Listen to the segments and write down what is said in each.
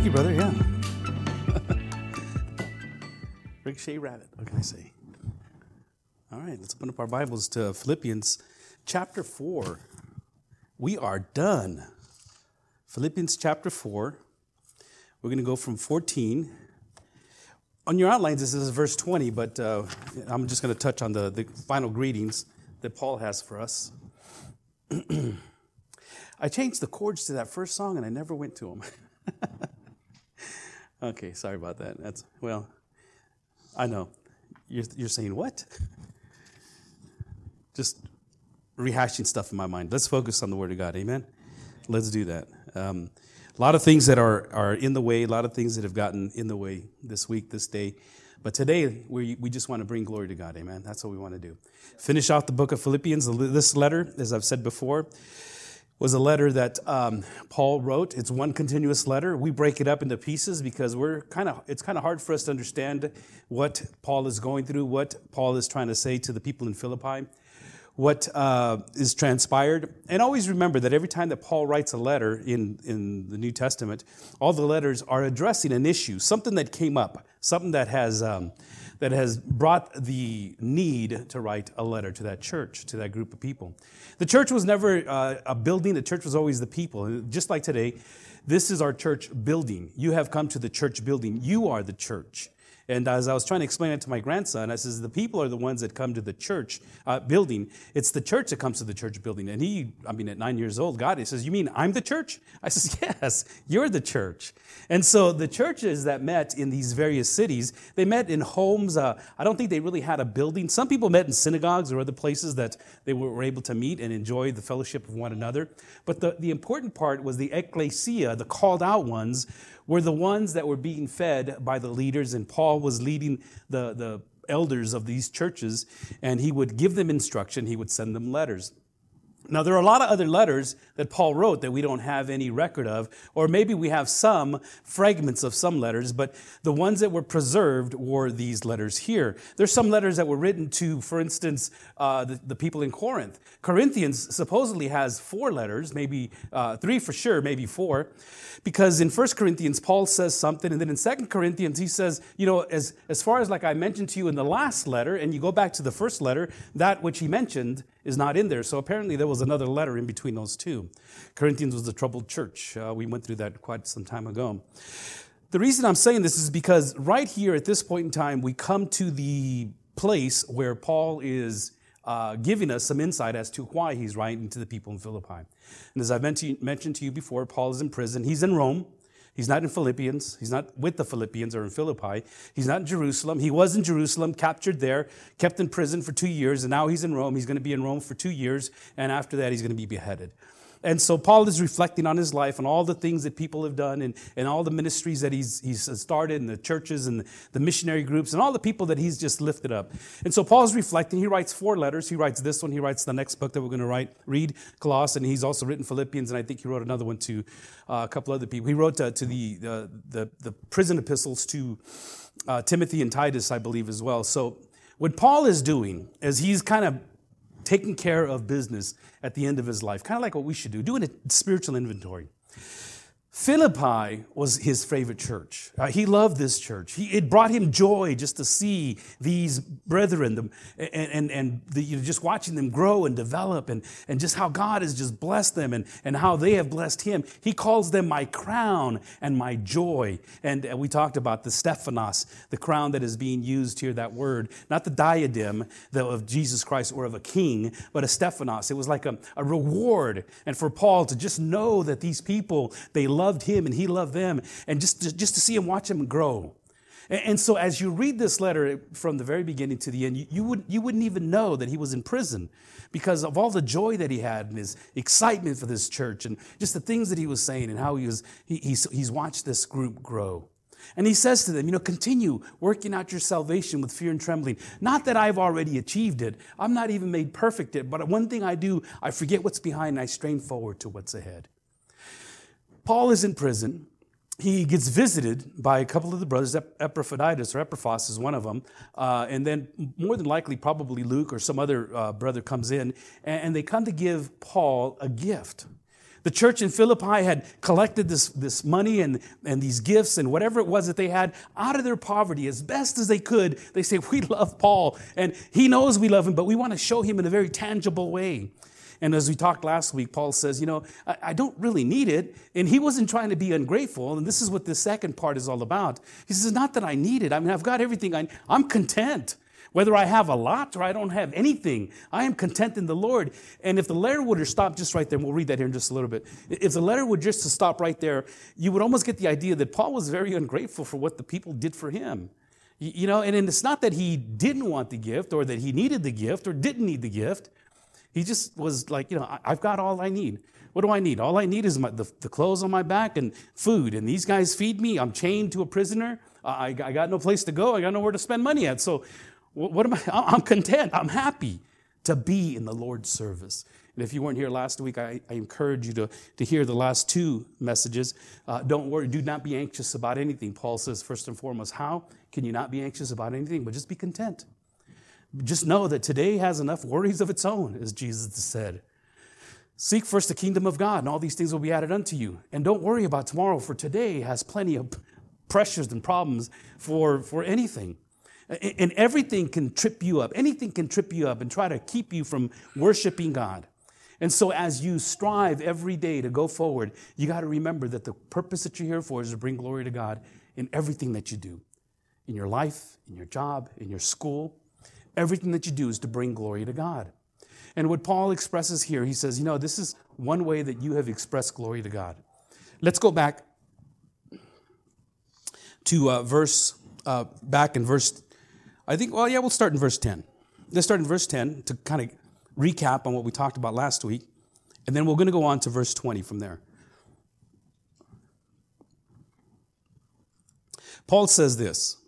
Thank you, brother. Yeah. Ricochet rabbit. What can I say? All right, let's open up our Bibles to Philippians chapter 4. We are done. Philippians chapter 4. We're going to go from 14. On your outlines, this is verse 20, but uh, I'm just going to touch on the, the final greetings that Paul has for us. I changed the chords to that first song and I never went to them. okay, sorry about that. That's, well, I know. You're, you're saying, what? Just rehashing stuff in my mind. Let's focus on the Word of God. Amen? Let's do that. Um, a lot of things that are, are in the way, a lot of things that have gotten in the way this week, this day. But today, we, we just want to bring glory to God. Amen? That's what we want to do. Finish off the book of Philippians. This letter, as I've said before, was a letter that um, Paul wrote. It's one continuous letter. We break it up into pieces because we're kind of it's kind of hard for us to understand what Paul is going through, what Paul is trying to say to the people in Philippi, what uh, is transpired. And always remember that every time that Paul writes a letter in in the New Testament, all the letters are addressing an issue, something that came up, something that has. Um, that has brought the need to write a letter to that church, to that group of people. The church was never uh, a building, the church was always the people. Just like today, this is our church building. You have come to the church building. You are the church. And as I was trying to explain it to my grandson, I says, the people are the ones that come to the church uh, building. It's the church that comes to the church building. And he, I mean, at nine years old, God, he says, you mean I'm the church? I says, yes, you're the church. And so the churches that met in these various cities, they met in homes. Uh, I don't think they really had a building. Some people met in synagogues or other places that they were able to meet and enjoy the fellowship of one another. But the, the important part was the ecclesia, the called out ones, were the ones that were being fed by the leaders, and Paul was leading the, the elders of these churches, and he would give them instruction, he would send them letters. Now, there are a lot of other letters that Paul wrote that we don't have any record of, or maybe we have some fragments of some letters, but the ones that were preserved were these letters here. There's some letters that were written to, for instance, uh, the, the, people in Corinth. Corinthians supposedly has four letters, maybe uh, three for sure, maybe four, because in 1 Corinthians, Paul says something, and then in 2 Corinthians, he says, you know, as, as far as like I mentioned to you in the last letter, and you go back to the first letter, that which he mentioned is not in there. So apparently there was another letter in between those two. Corinthians was a troubled church. Uh, we went through that quite some time ago. The reason I'm saying this is because right here at this point in time, we come to the place where Paul is uh, giving us some insight as to why he's writing to the people in Philippi. And as I've mentioned to you before, Paul is in prison. He's in Rome. He's not in Philippians. He's not with the Philippians or in Philippi. He's not in Jerusalem. He was in Jerusalem, captured there, kept in prison for two years, and now he's in Rome. He's going to be in Rome for two years, and after that, he's going to be beheaded. And so Paul is reflecting on his life and all the things that people have done and, and all the ministries that he's, he's started and the churches and the missionary groups and all the people that he's just lifted up. And so Paul's reflecting. He writes four letters. He writes this one. He writes the next book that we're going to write, read, Colossians. And he's also written Philippians, and I think he wrote another one to uh, a couple other people. He wrote to the, uh, the, the prison epistles to uh, Timothy and Titus, I believe, as well. So what Paul is doing is he's kind of taking care of business at the end of his life, kind of like what we should do, doing a spiritual inventory. Philippi was his favorite church. Uh, he loved this church. He, it brought him joy just to see these brethren and, and, and the, you know, just watching them grow and develop and, and just how God has just blessed them and, and how they have blessed him. He calls them my crown and my joy. And uh, we talked about the Stephanos, the crown that is being used here, that word, not the diadem of Jesus Christ or of a king, but a Stephanos. It was like a, a reward. And for Paul to just know that these people, they loved him and he loved them, and just to, just to see him watch him grow. And, and so, as you read this letter from the very beginning to the end, you, you, would, you wouldn't even know that he was in prison because of all the joy that he had and his excitement for this church and just the things that he was saying and how he was, he, he's, he's watched this group grow. And he says to them, you know, continue working out your salvation with fear and trembling. Not that I've already achieved it. I'm not even made perfect yet, but one thing I do, I forget what's behind and I strain forward to what's ahead. Paul is in prison. He gets visited by a couple of the brothers. Epaphroditus or Epaphras is one of them. Uh, and then, more than likely, probably Luke or some other uh, brother comes in, and, they come to give Paul a gift. The church in Philippi had collected this, this money and, and these gifts and whatever it was that they had out of their poverty as best as they could. They say, We love Paul, and he knows we love him, but we want to show him in a very tangible way. And as we talked last week, Paul says, You know, I, I don't really need it. And he wasn't trying to be ungrateful. And this is what the second part is all about. He says, Not that I need it. I mean, I've got everything. I, I'm content. Whether I have a lot or I don't have anything, I am content in the Lord. And if the letter would have stopped just right there, and we'll read that here in just a little bit. If the letter would just to stop right there, you would almost get the idea that Paul was very ungrateful for what the people did for him. You know, and it's not that he didn't want the gift or that he needed the gift or didn't need the gift. He just was like, you know, I've got all I need. What do I need? All I need is my, the, the, clothes on my back and food. And these guys feed me. I'm chained to a prisoner. I, I got no place to go. I got nowhere to spend money at. So what am I? I'm content. I'm happy to be in the Lord's service. And if you weren't here last week, I, I encourage you to, to hear the last two messages. Uh, don't worry, do not be anxious about anything. Paul says, first and foremost, how can you not be anxious about anything, but just be content? Just know that today has enough worries of its own, as Jesus said. Seek first the kingdom of God, and all these things will be added unto you. And don't worry about tomorrow, for today has plenty of pressures and problems for, for anything. And everything can trip you up. Anything can trip you up and try to keep you from worshiping God. And so, as you strive every day to go forward, you got to remember that the purpose that you're here for is to bring glory to God in everything that you do in your life, in your job, in your school. Everything that you do is to bring glory to God. And what Paul expresses here, he says, you know, this is one way that you have expressed glory to God. Let's go back to uh, verse, uh, back in verse I think, well, yeah, we'll start in verse 10. Let's start in verse 10 to kind of recap on what we talked about last week. And then we're going to go on to verse 20 from there. Paul says this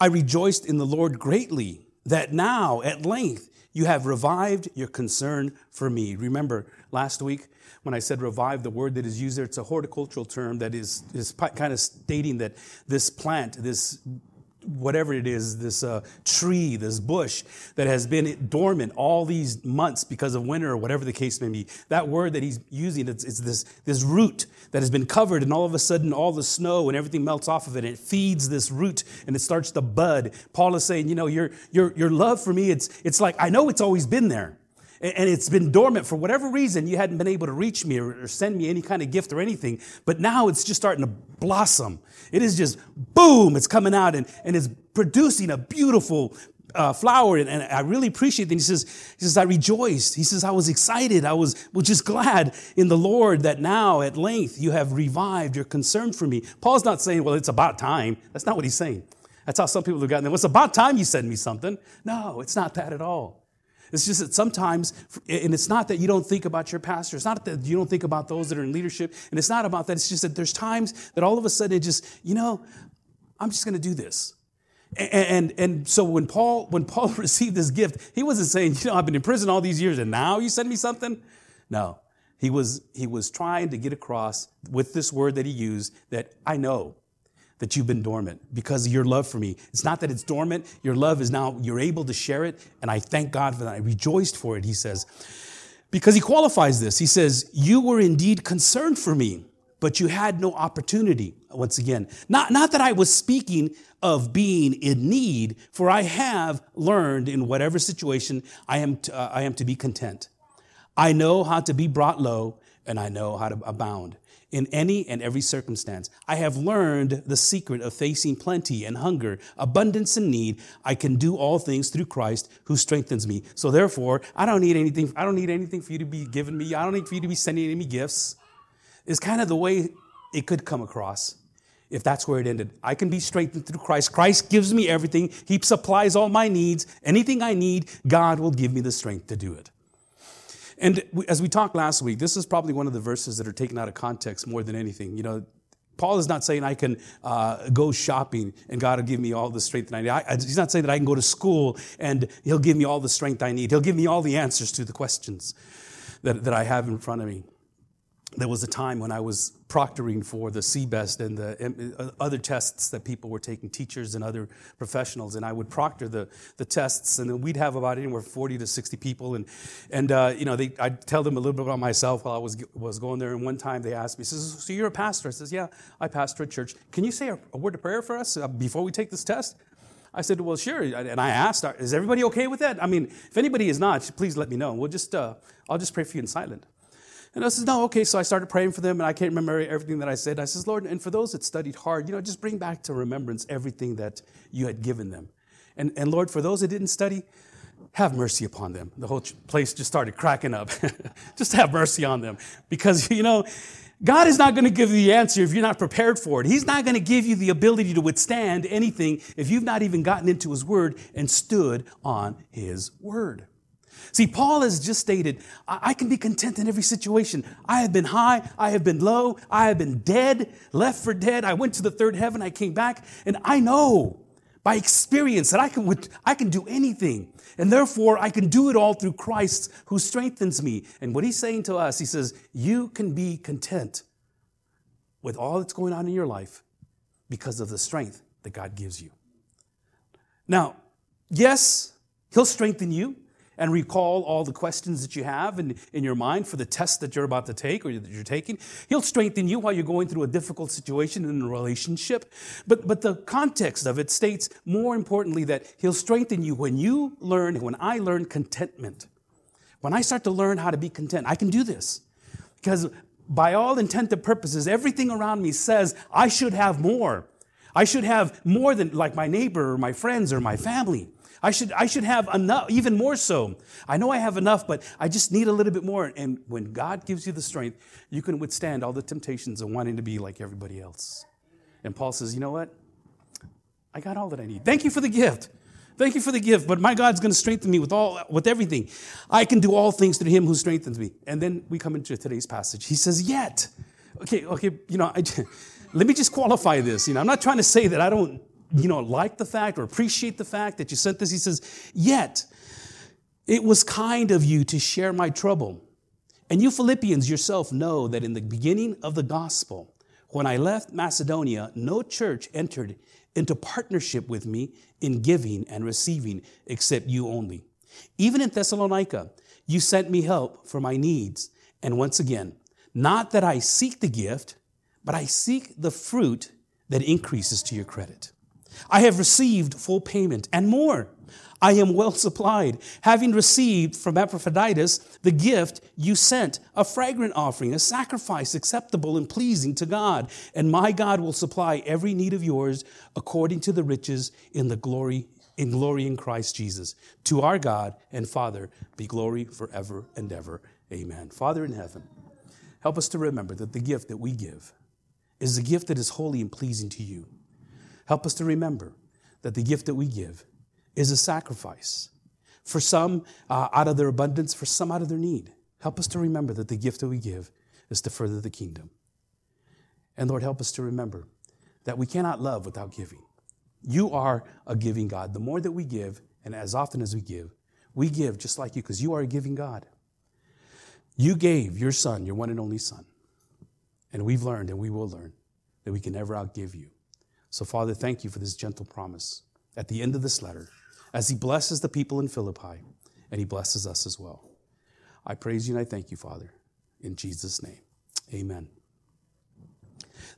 I rejoiced in the Lord greatly that now, at length, you have revived your concern for me. Remember last week when I said revive, the word that is used there, it's a horticultural term that is, is kind of stating that this plant, this whatever it is, this uh, tree, this bush that has been dormant all these months because of winter or whatever the case may be. That word that he's using, it's, it's, this, this root that has been covered, and all of a sudden, all the snow and everything melts off of it, and it feeds this root and it starts to bud. Paul is saying, you know, your, your, your love for me, it's, it's like, I know it's always been there and it's been dormant for whatever reason you hadn't been able to reach me or, send me any kind of gift or anything but now it's just starting to blossom it is just boom it's coming out and, and it's producing a beautiful uh, flower and, and, I really appreciate that. He says, he says, I rejoiced. He says, I was excited. I was, just glad in the Lord that now at length you have revived your concern for me. Paul's not saying, well, it's about time. That's not what he's saying. That's how some people have gotten there. Well, it's about time you send me something. No, it's not that at all. It's just that sometimes, and it's not that you don't think about your pastor, it's not that you don't think about those that are in leadership, and it's not about that. It's just that there's times that all of a sudden it just, you know, I'm just going to do this. And, and, and so when Paul when Paul received this gift, he wasn't saying, you know, I've been in prison all these years and now you send me something. No, he was he was trying to get across with this word that he used that I know that you've been dormant because of your love for me. It's not that it's dormant. Your love is now, you're able to share it. And I thank God for that. I rejoiced for it, he says. Because he qualifies this. He says, You were indeed concerned for me, but you had no opportunity. Once again, not, not that I was speaking of being in need, for I have learned in whatever situation I am to, uh, I am to be content. I know how to be brought low, and I know how to abound in any and every circumstance. I have learned the secret of facing plenty and hunger, abundance and need. I can do all things through Christ who strengthens me. So therefore, I don't need anything. I don't need anything for you to be giving me. I don't need for you to be sending me gifts. It's kind of the way it could come across if that's where it ended. I can be strengthened through Christ. Christ gives me everything. He supplies all my needs. Anything I need, God will give me the strength to do it. And as we talked last week, this is probably one of the verses that are taken out of context more than anything. You know, Paul is not saying I can uh, go shopping and God will give me all the strength that I need. I, he's not saying that I can go to school and He'll give me all the strength I need. He'll give me all the answers to the questions that, that I have in front of me. There was a time when I was proctoring for the CBEST and the uh, other tests that people were taking, teachers and other professionals, and I would proctor the, the tests, and then we'd have about anywhere 40 to 60 people, and and uh, you know they, I'd tell them a little bit about myself while I was was going there, and one time they asked me, says, "So you're a pastor?" I says, "Yeah, I pastor a church. Can you say a, a word of prayer for us uh, before we take this test?" I said, "Well, sure." And I asked, "Is everybody okay with that?" I mean, if anybody is not, please let me know. We'll just uh, I'll just pray for you in silent. And I says, no, okay. So I started praying for them, and I can't remember everything that I said. I says, Lord, and for those that studied hard, you know, just bring back to remembrance everything that you had given them. And, and Lord, for those that didn't study, have mercy upon them. The whole place just started cracking up. just have mercy on them. Because, you know, God is not going to give you the answer if you're not prepared for it. He's not going to give you the ability to withstand anything if you've not even gotten into His Word and stood on His Word. See, Paul has just stated, I can be content in every situation. I have been high, I have been low, I have been dead, left for dead. I went to the third heaven, I came back, and I know by experience that I can, I can do anything. And therefore, I can do it all through Christ who strengthens me. And what he's saying to us, he says, You can be content with all that's going on in your life because of the strength that God gives you. Now, yes, he'll strengthen you and recall all the questions that you have in, in your mind for the test that you're about to take or that you're taking. He'll strengthen you while you're going through a difficult situation in a relationship. But, but the context of it states more importantly that He'll strengthen you when you learn, when I learn contentment. When I start to learn how to be content, I can do this. Because by all intent and purposes, everything around me says I should have more. I should have more than like my neighbor or my friends or my family. I should, I should have enough, even more so. I know I have enough, but I just need a little bit more. And when God gives you the strength, you can withstand all the temptations of wanting to be like everybody else. And Paul says, You know what? I got all that I need. Thank you for the gift. Thank you for the gift, but my God's going to strengthen me with all with everything. I can do all things through him who strengthens me. And then we come into today's passage. He says, "Yet." Okay, okay, you know, I, let me just qualify this. You know, I'm not trying to say that I don't you know, like the fact or appreciate the fact that you sent this. He says, Yet it was kind of you to share my trouble. And you Philippians yourself know that in the beginning of the gospel, when I left Macedonia, no church entered into partnership with me in giving and receiving except you only. Even in Thessalonica, you sent me help for my needs. And once again, not that I seek the gift, but I seek the fruit that increases to your credit. I have received full payment and more. I am well supplied, having received from Epaphroditus the gift you sent, a fragrant offering, a sacrifice acceptable and pleasing to God. And my God will supply every need of yours according to the riches in the glory in glory in Christ Jesus. To our God and Father be glory forever and ever. Amen. Father in heaven, help us to remember that the gift that we give is a gift that is holy and pleasing to you. Help us to remember that the gift that we give is a sacrifice. For some, uh, out of their abundance, for some, out of their need. Help us to remember that the gift that we give is to further the kingdom. And Lord, help us to remember that we cannot love without giving. You are a giving God. The more that we give, and as often as we give, we give just like you because you are a giving God. You gave your son, your one and only son. And we've learned and we will learn that we can never outgive you. So, Father, thank you for this gentle promise at the end of this letter as he blesses the people in Philippi and he blesses us as well. I praise you and I thank you, Father, in Jesus' name. Amen.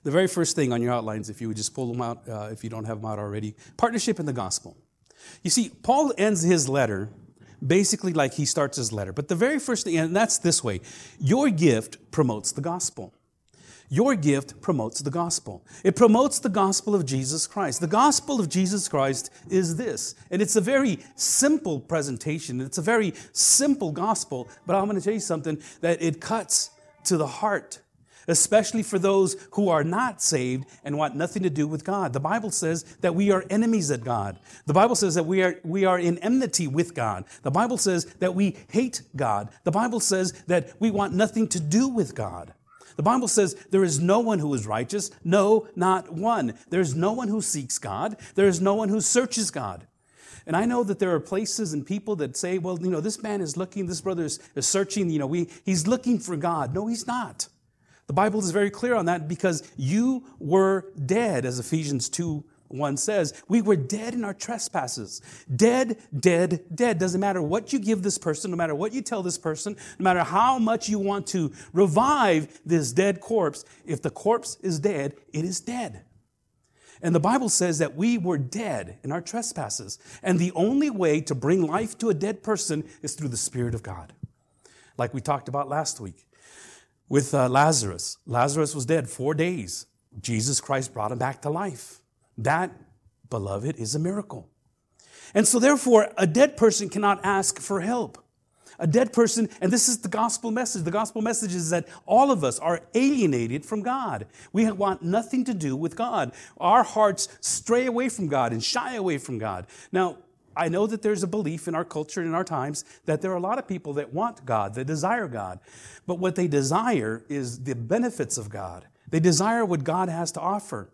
The very first thing on your outlines, if you would just pull them out, uh, if you don't have them out already partnership in the gospel. You see, Paul ends his letter basically like he starts his letter. But the very first thing, and that's this way your gift promotes the gospel. Your gift promotes the gospel. It promotes the gospel of Jesus Christ. The gospel of Jesus Christ is this. And it's a very simple presentation. It's a very simple gospel, but I'm going to tell you something that it cuts to the heart especially for those who are not saved and want nothing to do with God. The Bible says that we are enemies of God. The Bible says that we are, we are in enmity with God. The Bible says that we hate God. The Bible says that we want nothing to do with God. The Bible says there is no one who is righteous, no, not one. There's no one who seeks God, there is no one who searches God. And I know that there are places and people that say, well, you know, this man is looking, this brother is, is searching, you know, we, he's looking for God. No, he's not. The Bible is very clear on that because you were dead, as Ephesians 2 1 says. We were dead in our trespasses. Dead, dead, dead. Doesn't matter what you give this person, no matter what you tell this person, no matter how much you want to revive this dead corpse. If the corpse is dead, it is dead. And the Bible says that we were dead in our trespasses. And the only way to bring life to a dead person is through the Spirit of God. Like we talked about last week with uh, Lazarus. Lazarus was dead four days. Jesus Christ brought him back to life. That, beloved, is a miracle. And so, therefore, a dead person cannot ask for help. A dead person, and this is the gospel message. The gospel message is that all of us are alienated from God. We want nothing to do with God. Our hearts stray away from God and shy away from God. Now, I know that there's a belief in our culture and in our times that there are a lot of people that want God, that desire God. But what they desire is the benefits of God. They desire what God has to offer.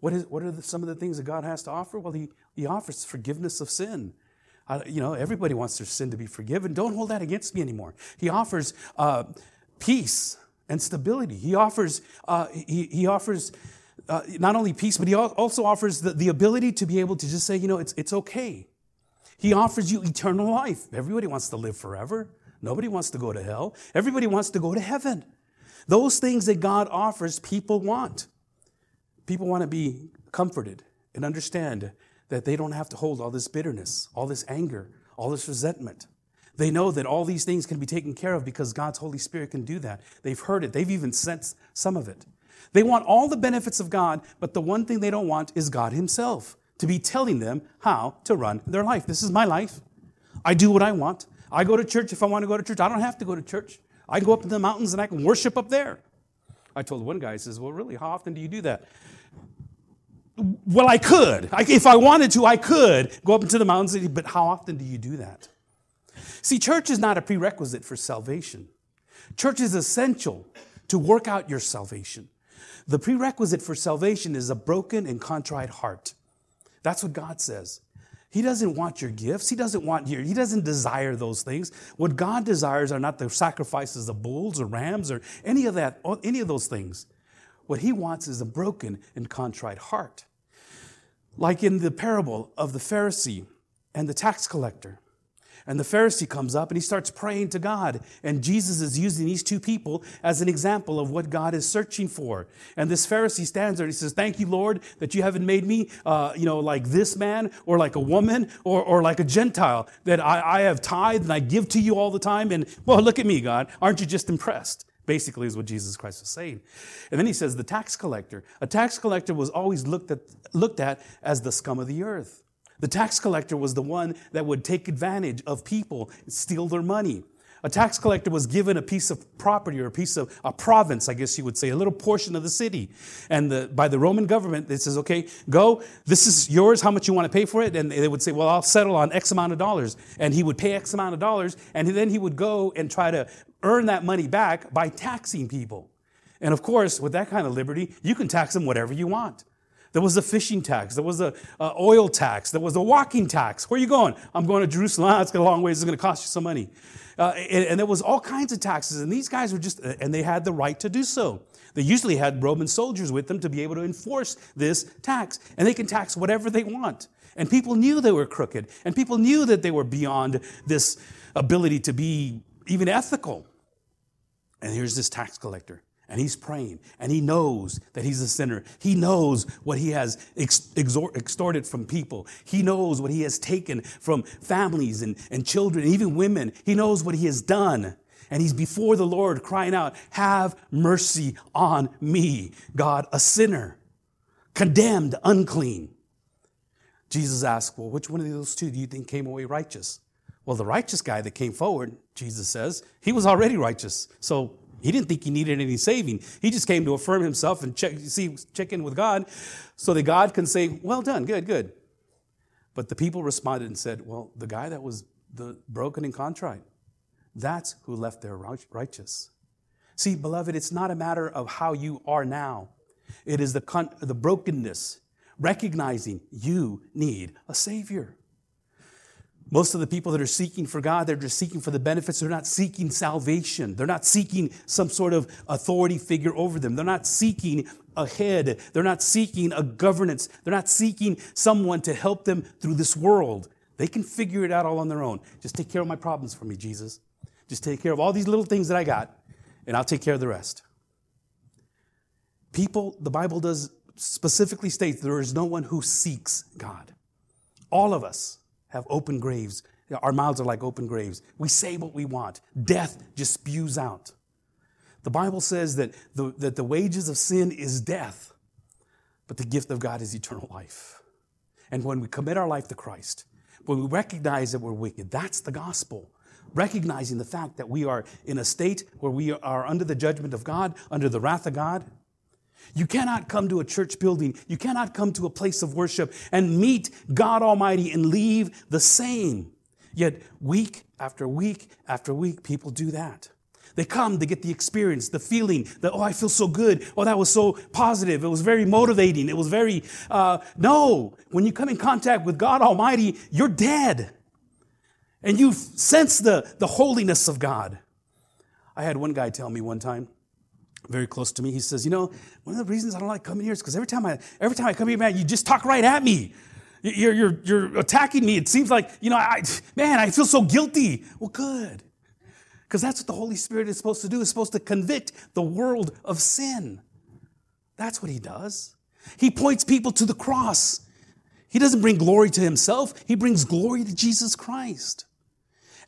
What, is, what are the, some of the things that God has to offer? Well, He, he offers forgiveness of sin. Uh, you know, everybody wants their sin to be forgiven. Don't hold that against me anymore. He offers uh, peace and stability. He offers, uh, he, he offers uh, not only peace, but he also offers the, the ability to be able to just say, you know, it's, it's okay. He offers you eternal life. Everybody wants to live forever. Nobody wants to go to hell. Everybody wants to go to heaven. Those things that God offers, people want. People want to be comforted and understand that they don't have to hold all this bitterness, all this anger, all this resentment. They know that all these things can be taken care of because God's Holy Spirit can do that. They've heard it, they've even sensed some of it. They want all the benefits of God, but the one thing they don't want is God Himself to be telling them how to run their life. This is my life. I do what I want. I go to church if I want to go to church. I don't have to go to church. I go up in the mountains and I can worship up there. I told one guy, he says, Well, really, how often do you do that? Well, I could. I, if I wanted to, I could go up into the mountains, but how often do you do that? See, church is not a prerequisite for salvation. Church is essential to work out your salvation. The prerequisite for salvation is a broken and contrite heart. That's what God says. He doesn't want your gifts. He doesn't want your, he doesn't desire those things. What God desires are not the sacrifices of bulls or rams or any of that, any of those things. What he wants is a broken and contrite heart. Like in the parable of the Pharisee and the tax collector. And the Pharisee comes up and he starts praying to God. And Jesus is using these two people as an example of what God is searching for. And this Pharisee stands there and he says, Thank you, Lord, that you haven't made me, uh, you know, like this man or like a woman or, or like a Gentile, that I, I have tithed and I give to you all the time. And, well, look at me, God. Aren't you just impressed? Basically is what Jesus Christ was saying. And then he says the tax collector. A tax collector was always looked at, looked at as the scum of the earth. The tax collector was the one that would take advantage of people, steal their money. A tax collector was given a piece of property or a piece of a province, I guess you would say, a little portion of the city. And the, by the Roman government, it says, okay, go, this is yours, how much you want to pay for it? And they would say, well, I'll settle on X amount of dollars. And he would pay X amount of dollars, and then he would go and try to earn that money back by taxing people. And of course, with that kind of liberty, you can tax them whatever you want. There was a fishing tax. There was a, oil tax. There was a walking tax. Where are you going? I'm going to Jerusalem. Ah, it's a long ways. It's going to cost you some money. Uh, and, and, there was all kinds of taxes. And these guys were just, and they had the right to do so. They usually had Roman soldiers with them to be able to enforce this tax. And they can tax whatever they want. And people knew they were crooked. And people knew that they were beyond this ability to be even ethical. And here's this tax collector and he's praying and he knows that he's a sinner. He knows what he has extorted from people. He knows what he has taken from families and, and children, even women. He knows what he has done. And he's before the Lord crying out, Have mercy on me, God, a sinner, condemned, unclean. Jesus asked, Well, which one of those two do you think came away righteous? Well, the righteous guy that came forward, Jesus says, he was already righteous. So he didn't think he needed any saving. He just came to affirm himself and check, see, check in with God so that God can say, Well done, good, good. But the people responded and said, Well, the guy that was the broken and contrite, that's who left there righteous. See, beloved, it's not a matter of how you are now, it is the, con- the brokenness, recognizing you need a Savior. Most of the people that are seeking for God, they're just seeking for the benefits. They're not seeking salvation. They're not seeking some sort of authority figure over them. They're not seeking a head. They're not seeking a governance. They're not seeking someone to help them through this world. They can figure it out all on their own. Just take care of my problems for me, Jesus. Just take care of all these little things that I got, and I'll take care of the rest. People, the Bible does specifically state there is no one who seeks God. All of us have open graves. Our mouths are like open graves. We say what we want. Death just spews out. The Bible says that the, that the wages of sin is death, but the gift of God is eternal life. And when we commit our life to Christ, when we recognize that we're wicked, that's the gospel. Recognizing the fact that we are in a state where we are under the judgment of God, under the wrath of God, you cannot come to a church building, you cannot come to a place of worship and meet God Almighty and leave the same. Yet, week after week after week, people do that. They come to get the experience, the feeling that, oh, I feel so good. Oh, that was so positive. It was very motivating. It was very, uh, no. When you come in contact with God Almighty, you're dead. And you sense the, the holiness of God. I had one guy tell me one time, very close to me. He says, "You know, one of the reasons I don't like coming here is because every time I every time I come here, man, you just talk right at me. You're you're you're attacking me. It seems like you know, I man, I feel so guilty. Well, good, because that's what the Holy Spirit is supposed to do. Is supposed to convict the world of sin. That's what He does. He points people to the cross. He doesn't bring glory to Himself. He brings glory to Jesus Christ.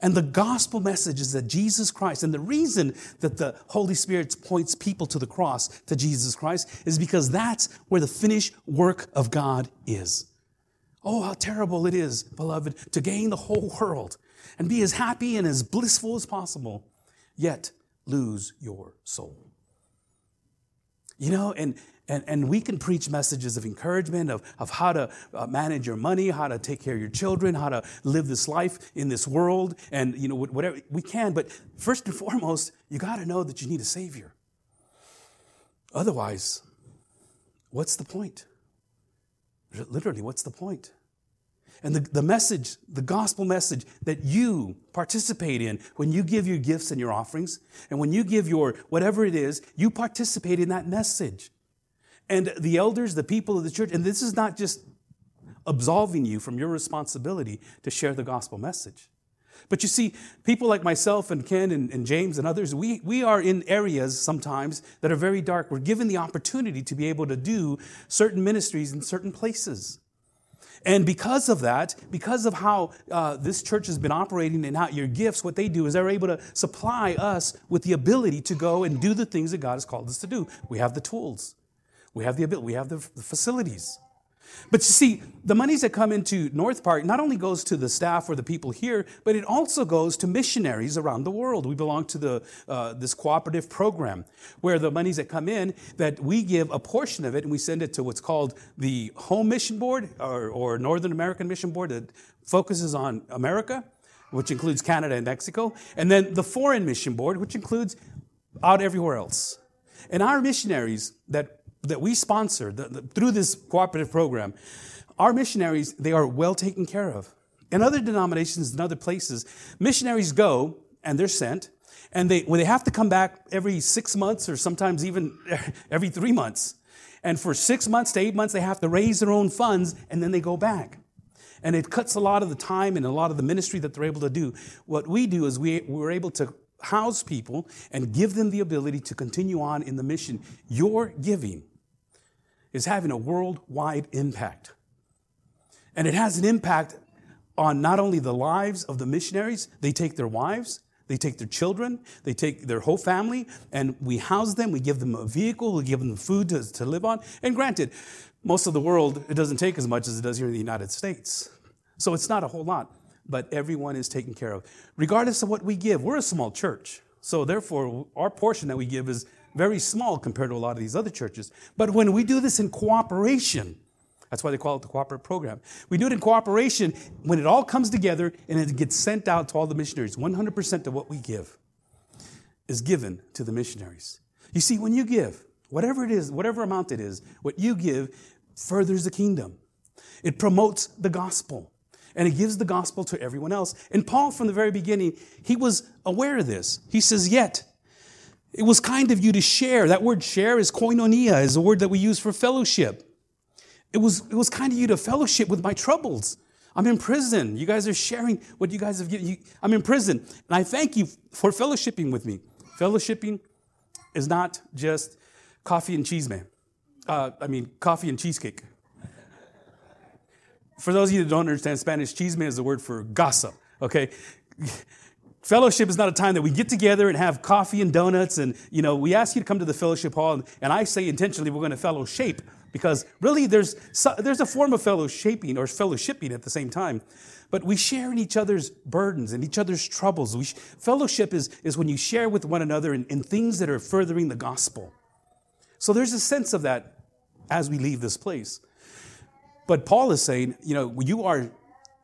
And the gospel message is that Jesus Christ, and the reason that the Holy Spirit points people to the cross, to Jesus Christ, is because that's where the finished work of God is. Oh, how terrible it is, beloved, to gain the whole world and be as happy and as blissful as possible, yet lose your soul. You know, and and, and we can preach messages of encouragement, of, of how to uh, manage your money, how to take care of your children, how to live this life in this world, and you know whatever we can. But first and foremost, you got to know that you need a savior. Otherwise, what's the point? Literally, what's the point? And the, the message, the gospel message that you participate in when you give your gifts and your offerings, and when you give your whatever it is, you participate in that message. And the elders, the people of the church, and this is not just absolving you from your responsibility to share the gospel message. But you see, people like myself and Ken and, and, James and others, we, we are in areas sometimes that are very dark. We're given the opportunity to be able to do certain ministries in certain places. And because of that, because of how uh, this church has been operating and how your gifts, what they do is they're able to supply us with the ability to go and do the things that God has called us to do. We have the tools. We have the ability, we have the, the facilities. But you see, the monies that come into North Park not only goes to the staff or the people here, but it also goes to missionaries around the world. We belong to the, uh, this cooperative program where the monies that come in, that we give a portion of it and we send it to what's called the Home Mission Board or, or Northern American Mission Board that focuses on America, which includes Canada and Mexico, and then the Foreign Mission Board, which includes out everywhere else. And our missionaries that that we sponsor the, the, through this cooperative program, our missionaries, they are well taken care of. In other denominations and other places, missionaries go and they're sent, and they, well, they have to come back every six months or sometimes even every three months. And for six months to eight months, they have to raise their own funds and then they go back. And it cuts a lot of the time and a lot of the ministry that they're able to do. What we do is we, we're able to house people and give them the ability to continue on in the mission. Your giving is having a worldwide impact. And it has an impact on not only the lives of the missionaries, they take their wives, they take their children, they take their whole family, and we house them, we give them a vehicle, we give them food to, to live on. And granted, most of the world, it doesn't take as much as it does here in the United States. So it's not a whole lot, but everyone is taken care of. Regardless of what we give, we're a small church. So therefore, our portion that we give is very small compared to a lot of these other churches. But when we do this in cooperation, that's why they call it the cooperative program. We do it in cooperation when it all comes together and it gets sent out to all the missionaries. 100% of what we give is given to the missionaries. You see, when you give, whatever it is, whatever amount it is, what you give furthers the kingdom. It promotes the gospel. And it gives the gospel to everyone else. And Paul, from the very beginning, he was aware of this. He says, Yet, it was kind of you to share. That word share is koinonia, is a word that we use for fellowship. It was, it was kind of you to fellowship with my troubles. I'm in prison. You guys are sharing what you guys have given. You, I'm in prison. And I thank you for fellowshipping with me. Fellowshipping is not just coffee and chisme. Uh, I mean, coffee and cheesecake. For those of you that don't understand Spanish, man is the word for gossip, okay? Fellowship is not a time that we get together and have coffee and donuts and, you know, we ask you to come to the fellowship hall and, and I say intentionally we're going to fellowship because really there's, there's a form of fellowshipping or fellowshipping at the same time. But we share in each other's burdens and each other's troubles. We, fellowship is, is when you share with one another in, in things that are furthering the gospel. So there's a sense of that as we leave this place. But Paul is saying, you know, you are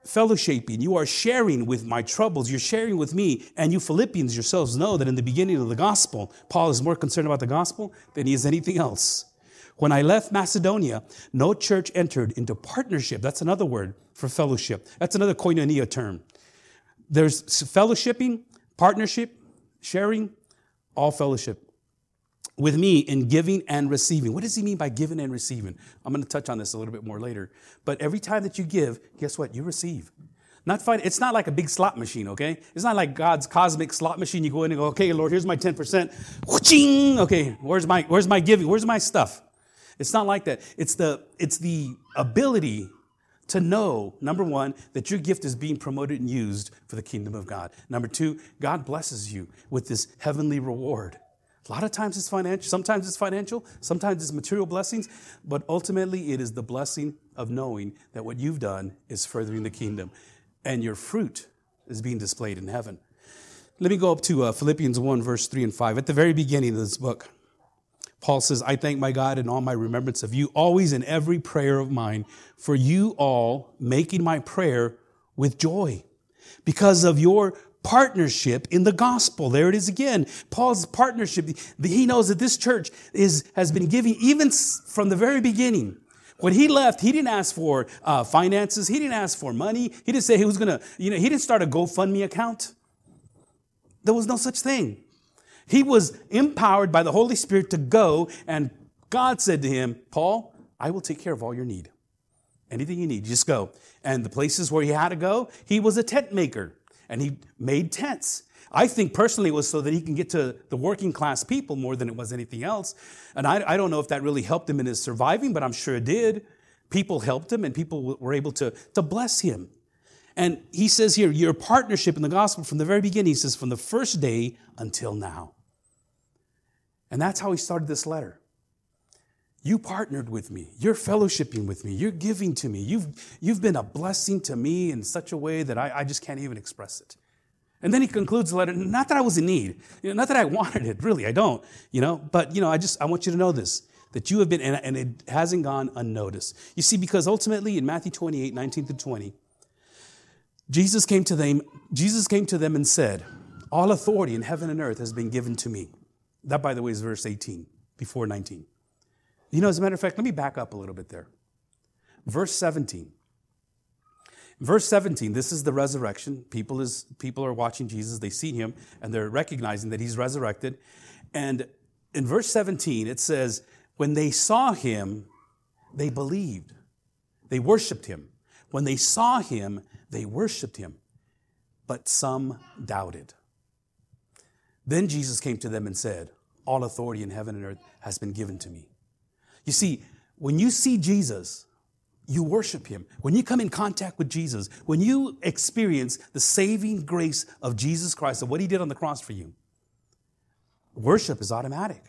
fellowshipping, you are sharing with my troubles, you're sharing with me, and you Philippians yourselves know that in the beginning of the gospel, Paul is more concerned about the gospel than he is anything else. When I left Macedonia, no church entered into partnership. That's another word for fellowship. That's another koinonia term. There's fellowshipping, partnership, sharing, all fellowship with me in giving and receiving. What does he mean by giving and receiving? I'm going to touch on this a little bit more later. But every time that you give, guess what? You receive. Not find, it's not like a big slot machine, okay? It's not like God's cosmic slot machine. You go in and go, okay, Lord, here's my 10%. Okay, where's my, where's my giving? Where's my stuff? It's not like that. It's the, it's the ability to know, number one, that your gift is being promoted and used for the kingdom of God. Number two, God blesses you with this heavenly reward. A lot of times it's financial, sometimes it's financial, sometimes it's material blessings, but ultimately it is the blessing of knowing that what you've done is furthering the kingdom and your fruit is being displayed in heaven. Let me go up to uh, Philippians 1, verse 3 and 5. At the very beginning of this book, Paul says, I thank my God in all my remembrance of you, always in every prayer of mine, for you all making my prayer with joy because of your partnership in the gospel. There it is again. Paul's partnership. He knows that this church is, has been giving even from the very beginning. When he left, he didn't ask for uh, finances. He didn't ask for money. He didn't say he was going to, you know, he didn't start a GoFundMe account. There was no such thing. He was empowered by the Holy Spirit to go, and God said to him, Paul, I will take care of all your need. Anything you need, just go. And the places where he had to go, he was a tent maker, and he made tents. I think personally it was so that he can get to the working class people more than it was anything else. And I, I don't know if that really helped him in his surviving, but I'm sure it did. People helped him, and people were able to, to bless him. And he says here, your partnership in the gospel from the very beginning, he says, from the first day until now. And that's how he started this letter. You partnered with me. You're fellowshipping with me. You're giving to me. You've, you've been a blessing to me in such a way that I, I just can't even express it. And then he concludes the letter, not that I was in need, you know, not that I wanted it, really, I don't, you know, but, you know, I just, I want you to know this, that you have been, and, and it hasn't gone unnoticed. You see, because ultimately in Matthew 28, 19 to 20, Jesus came to them, Jesus came to them and said, All authority in heaven and earth has been given to me. That, by the way, is verse 18, before 19. You know, as a matter of fact, let me back up a little bit there. Verse 17. Verse 17, this is the resurrection. People, is, people are watching Jesus, they see him, and they're recognizing that he's resurrected. And in verse 17, it says, When they saw him, they believed. They worshiped him. When they saw him, they worshiped him, but some doubted. Then Jesus came to them and said, All authority in heaven and earth has been given to me. You see, when you see Jesus, you worship him. When you come in contact with Jesus, when you experience the saving grace of Jesus Christ, and what he did on the cross for you, worship is automatic.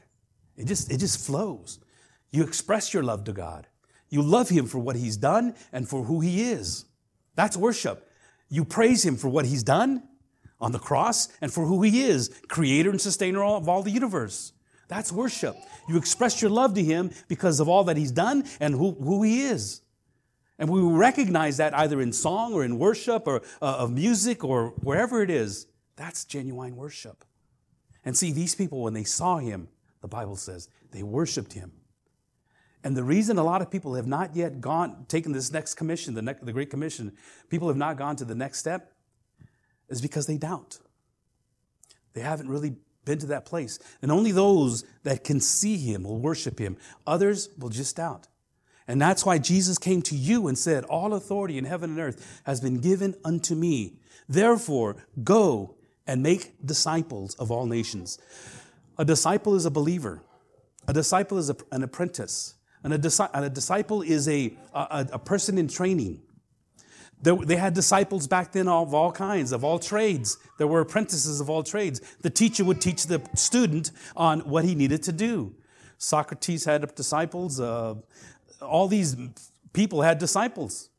It just, it just flows. You express your love to God. You love him for what he's done and for who he is. That's worship. You praise him for what he's done on the cross and for who he is, creator and sustainer of all the universe. That's worship. You express your love to him because of all that he's done and who, who he is. And we recognize that either in song or in worship or uh, of music or wherever it is. That's genuine worship. And see, these people, when they saw him, the Bible says, they worshiped him. And the reason a lot of people have not yet gone, taken this next commission, the, ne- the Great Commission, people have not gone to the next step is because they doubt. They haven't really been to that place. And only those that can see him will worship him. Others will just doubt. And that's why Jesus came to you and said, All authority in heaven and earth has been given unto me. Therefore, go and make disciples of all nations. A disciple is a believer. A disciple is a, an apprentice. And a, a disciple is a, a, a person in training. They had disciples back then of all kinds, of all trades. There were apprentices of all trades. The teacher would teach the student on what he needed to do. Socrates had disciples. Uh, all these people had disciples.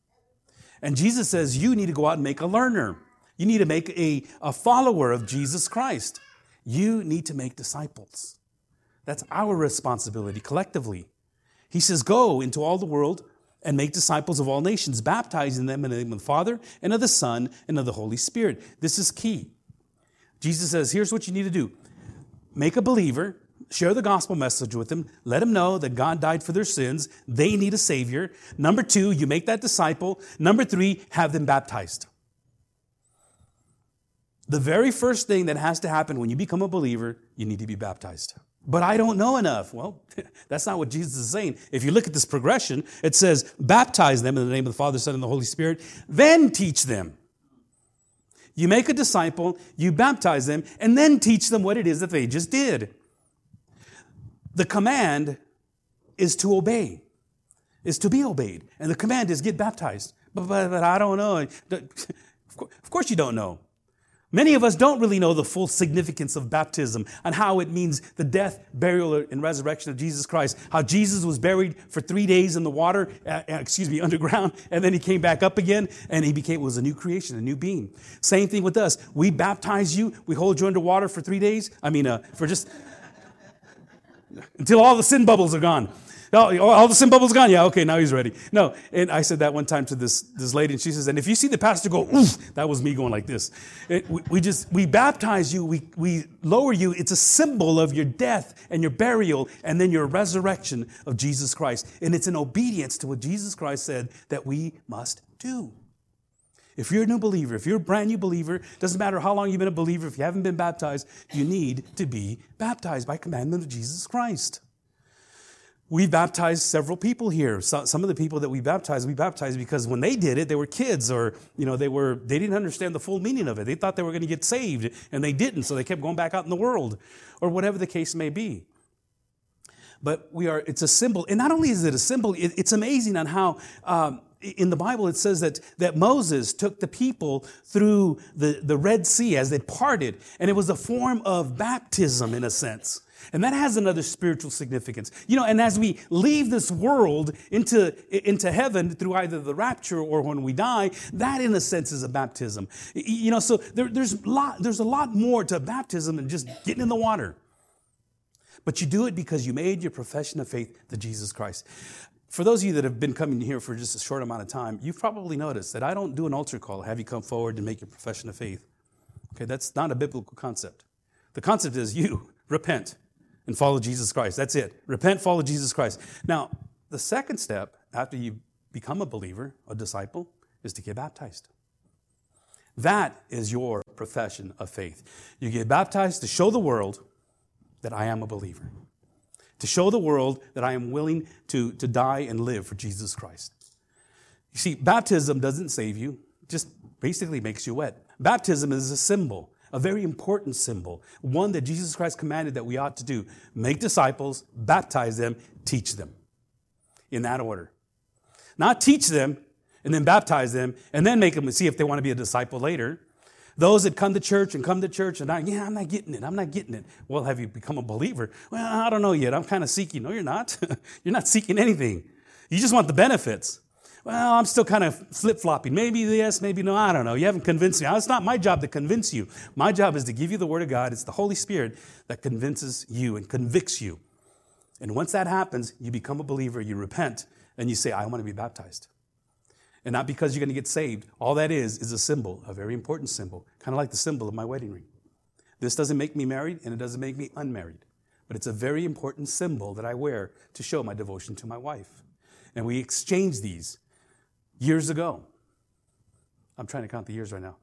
And Jesus says, You need to go out and make a learner. You need to make a, a follower of Jesus Christ. You need to make disciples. That's our responsibility collectively. He says, Go into all the world and make disciples of all nations, baptizing them in the name of the Father and of the Son and of the Holy Spirit. This is key. Jesus says, Here's what you need to do make a believer, share the gospel message with them, let them know that God died for their sins, they need a Savior. Number two, you make that disciple. Number three, have them baptized. The very first thing that has to happen when you become a believer, you need to be baptized. But I don't know enough. Well, that's not what Jesus is saying. If you look at this progression, it says, baptize them in the name of the Father, Son, and the Holy Spirit, then teach them. You make a disciple, you baptize them, and then teach them what it is that they just did. The command is to obey, is to be obeyed. And the command is get baptized. But, but, but I don't know. Of course you don't know. Many of us don't really know the full significance of baptism and how it means the death, burial, and resurrection of Jesus Christ. How Jesus was buried for three days in the water, uh, uh, excuse me, underground, and then he came back up again and he became, was a new creation, a new being. Same thing with us. We baptize you, we hold you underwater for three days. I mean, uh, for just, until all the sin bubbles are gone. Oh, oh, all the sin bubbles gone? Yeah, okay, now he's ready. No, and I said that one time to this, this lady, and she says, and if you see the pastor go, oof, that was me going like this. It, we, we, just, we baptize you, we, we lower you. It's a symbol of your death and your burial and then your resurrection of Jesus Christ. And it's in obedience to what Jesus Christ said that we must do. If you're a new believer, if you're a brand new believer, doesn't matter how long you've been a believer, if you haven't been baptized, you need to be baptized by commandment of Jesus Christ. We baptized several people here. So, some of the people that we baptized, we baptized because when they did it, they were kids or, you know, they were, they didn't understand the full meaning of it. They thought they were going to get saved and they didn't. So they kept going back out in the world or whatever the case may be. But we are, it's a symbol. And not only is it a symbol, it, it's amazing on how, um, in the Bible, it says that, that Moses took the people through the, the Red Sea as they parted, and it was a form of baptism in a sense. And that has another spiritual significance. You know, and as we leave this world into, into heaven through either the rapture or when we die, that in a sense is a baptism. You know, so there, there's, lot, there's a lot more to baptism than just getting in the water. But you do it because you made your profession of faith to Jesus Christ. For those of you that have been coming here for just a short amount of time, you've probably noticed that I don't do an altar call, have you come forward and make your profession of faith. Okay, that's not a biblical concept. The concept is you repent and follow Jesus Christ. That's it. Repent, follow Jesus Christ. Now, the second step after you become a believer, a disciple, is to get baptized. That is your profession of faith. You get baptized to show the world that I am a believer, to show the world that I am willing to, to die and live for Jesus Christ. You see, baptism doesn't save you, just basically makes you wet. Baptism is a symbol a very important symbol, one that Jesus Christ commanded that we ought to do. Make disciples, baptize them, teach them. In that order. Not teach them and then baptize them and then make them see if they want to be a disciple later. Those that come to church and come to church and I, yeah, I'm not getting it. I'm not getting it. Well, have you become a believer? Well, I don't know yet. I'm kind of seeking. No, you're not. you're not seeking anything. You just want the benefits well, I'm still kind of flip flopping. Maybe yes, maybe no. I don't know. You haven't convinced me. It's not my job to convince you. My job is to give you the Word of God. It's the Holy Spirit that convinces you and convicts you. And once that happens, you become a believer, you repent, and you say, I want to be baptized. And not because you're going to get saved. All that is, is a symbol, a very important symbol, kind of like the symbol of my wedding ring. This doesn't make me married, and it doesn't make me unmarried. but it's a very important symbol that I wear to show my devotion to my wife. And we exchange these years ago. I'm trying to count the years right now.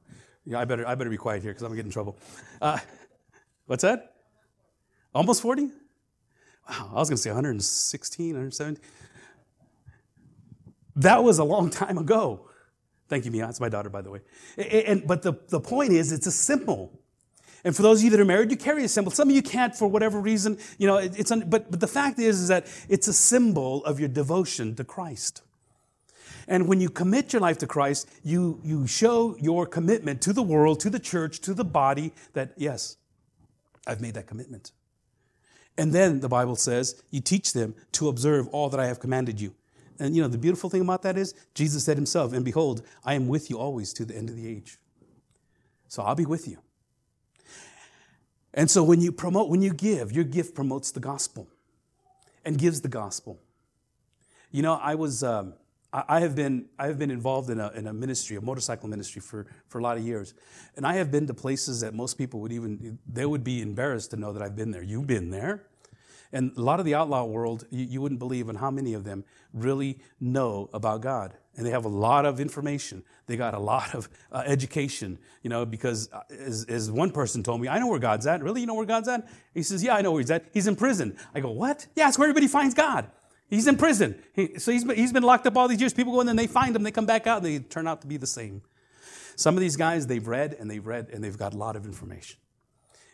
Yeah, I better, I better be quiet here because I'm going to get in trouble. Uh, what's that? Almost 40? Wow, I was going to say 116, 117. That was a long time ago. Thank you, Mia. That's my daughter, by the way. And, and, but the, the point is, it's a symbol. And for those of you that are married, you carry a symbol. Some of you can't for whatever reason, you know, it's, but, but the fact is, is that it's a symbol of your devotion to Christ. And when you commit your life to Christ, you, you show your commitment to the world, to the church, to the body that, yes, I've made that commitment. And then the Bible says, you teach them to observe all that I have commanded you. And you know, the beautiful thing about that is Jesus said himself, and behold, I am with you always to the end of the age. So I'll be with you. And so when you promote, when you give, your gift promotes the gospel and gives the gospel. You know, I was, um, I have been, I have been involved in a, in a ministry, a motorcycle ministry for, for a lot of years. And I have been to places that most people would even, they would be embarrassed to know that I've been there. You've been there. And a lot of the outlaw world, you, you wouldn't believe in how many of them really know about God. And they have a lot of information. They got a lot of uh, education, you know, because uh, as, as one person told me, I know where God's at. Really? You know where God's at? He says, Yeah, I know where he's at. He's in prison. I go, What? Yeah, it's where everybody finds God. He's in prison. He, so he's been, he's been locked up all these years. People go in and they find him, they come back out, and they turn out to be the same. Some of these guys, they've read and they've read and they've got a lot of information.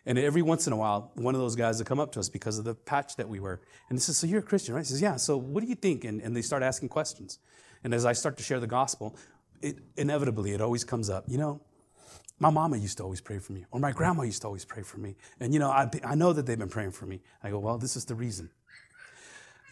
And every once in a while, one of those guys will come up to us because of the patch that we wear. And he says, So you're a Christian, right? He says, Yeah. So what do you think? And, and they start asking questions. And as I start to share the gospel, it, inevitably, it always comes up. You know, my mama used to always pray for me, or my grandma used to always pray for me. And, you know, I, I know that they've been praying for me. I go, Well, this is the reason.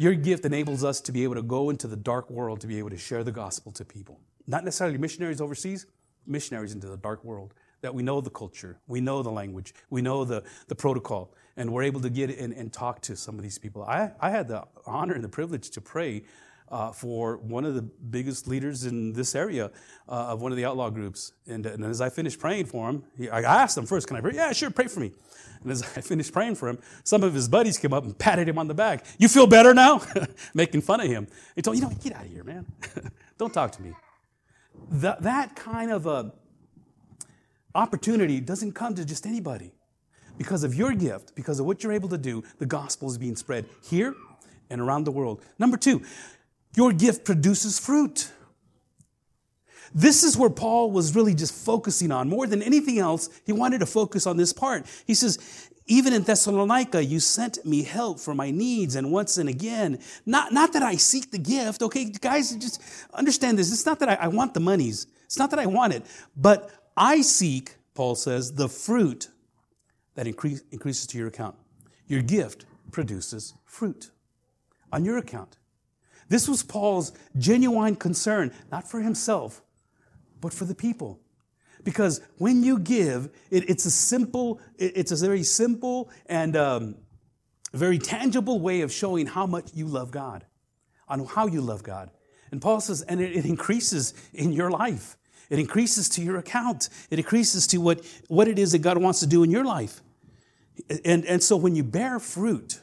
Your gift enables us to be able to go into the dark world to be able to share the gospel to people. Not necessarily missionaries overseas, missionaries into the dark world that we know the culture, we know the language, we know the, the protocol, and we're able to get in and talk to some of these people. I, I had the honor and the privilege to pray uh, for one of the biggest leaders in this area uh, of one of the outlaw groups. And, and, as I finished praying for him, he, I asked him first, Can I pray? Yeah, sure, pray for me. And as I finished praying for him, some of his buddies came up and patted him on the back. You feel better now? Making fun of him. He told, You know, get out of here, man. Don't talk to me. That, that kind of a opportunity doesn't come to just anybody. Because of your gift, because of what you're able to do, the gospel is being spread here and around the world. Number two, your gift produces fruit. This is where Paul was really just focusing on. More than anything else, he wanted to focus on this part. He says, even in Thessalonica, you sent me help for my needs and once and again. Not, not that I seek the gift, okay? Guys, just understand this. It's not that I, I want the monies. It's not that I want it. But I seek, Paul says, the fruit that increase, increases to your account. Your gift produces fruit on your account. This was Paul's genuine concern, not for himself, but for the people. Because when you give, it, it's a simple, it, it's a very simple and um, very tangible way of showing how much you love God, on how you love God. And Paul says, and it, it increases in your life. It increases to your account. It increases to what, what it is that God wants to do in your life. And, and so when you bear fruit,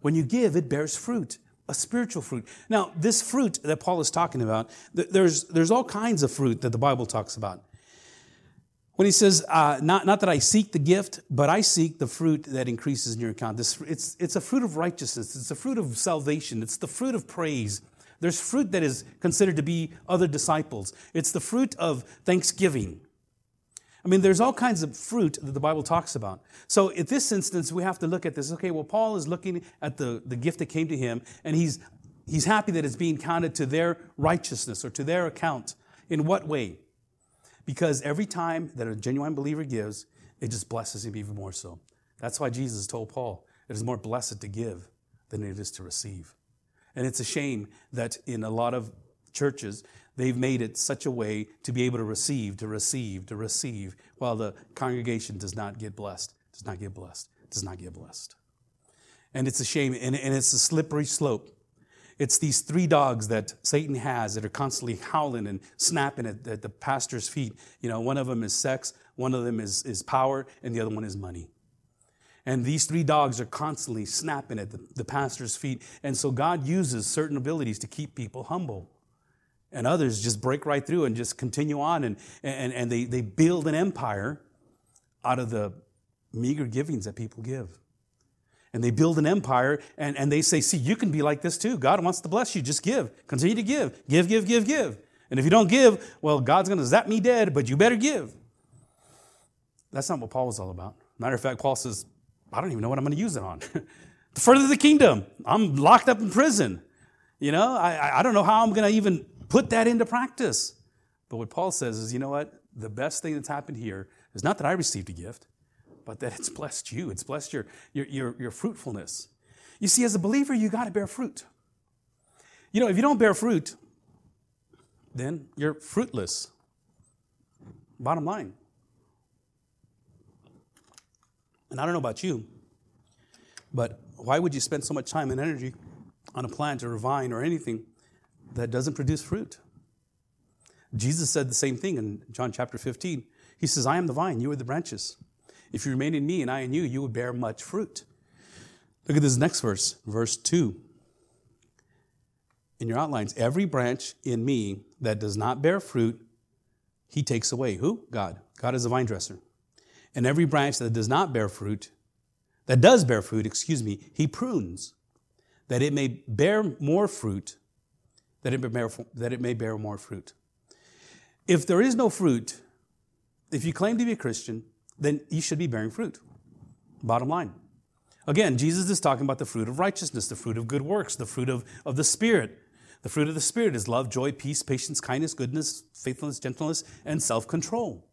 when you give, it bears fruit, a spiritual fruit. Now, this fruit that Paul is talking about, there's, there's all kinds of fruit that the Bible talks about. When he says, uh, not, not that I seek the gift, but I seek the fruit that increases in your account. This, it's, it's a fruit of righteousness. It's a fruit of salvation. It's the fruit of praise. There's fruit that is considered to be other disciples. It's the fruit of thanksgiving. I mean, there's all kinds of fruit that the Bible talks about. So, in this instance, we have to look at this. Okay, well, Paul is looking at the, the gift that came to him, and he's, he's happy that it's being counted to their righteousness or to their account. In what way? Because every time that a genuine believer gives, it just blesses him even more so. That's why Jesus told Paul, it is more blessed to give than it is to receive. And it's a shame that in a lot of churches, they've made it such a way to be able to receive, to receive, to receive, while the congregation does not get blessed, does not get blessed, does not get blessed. And it's a shame, and, and it's a slippery slope. It's these three dogs that Satan has that are constantly howling and snapping at, at the pastor's feet. You know, one of them is sex, one of them is, is power, and the other one is money. And these three dogs are constantly snapping at the, the pastor's feet. And so God uses certain abilities to keep people humble. And others just break right through and just continue on and, and, and they, they build an empire out of the meager givings that people give. And they build an empire and, and they say, see, you can be like this too. God wants to bless you. Just give. Continue to give. Give, give, give, give. And if you don't give, well, God's going to zap me dead, but you better give. That's not what Paul was all about. Matter of fact, Paul says, I don't even know what I'm going to use it on. further the kingdom. I'm locked up in prison. You know, I, I don't know how I'm going to even put that into practice. But what Paul says is, you know what? The best thing that's happened here is not that I received a gift, but that it's blessed you. It's blessed your, your, your, your fruitfulness. You see, as a believer, you got to bear fruit. You know, if you don't bear fruit, then you're fruitless. Bottom line. And I don't know about you, but why would you spend so much time and energy on a plant or a vine or anything that doesn't produce fruit? Jesus said the same thing in John chapter 15. He says, I am the vine, you are the branches. If you remain in me and I in you, you will bear much fruit. Look at this next verse, verse 2. In your outlines, every branch in me that does not bear fruit, he takes away. Who? God. God is a vine dresser. And every branch that does not bear fruit, that does bear fruit, excuse me, he prunes, that it may bear more fruit, that it may bear, that it may bear more fruit. If there is no fruit, if you claim to be a Christian, then you should be bearing fruit. Bottom line. Again, Jesus is talking about the fruit of righteousness, the fruit of good works, the fruit of, of the Spirit. The fruit of the Spirit is love, joy, peace, patience, kindness, goodness, faithfulness, gentleness, and self control.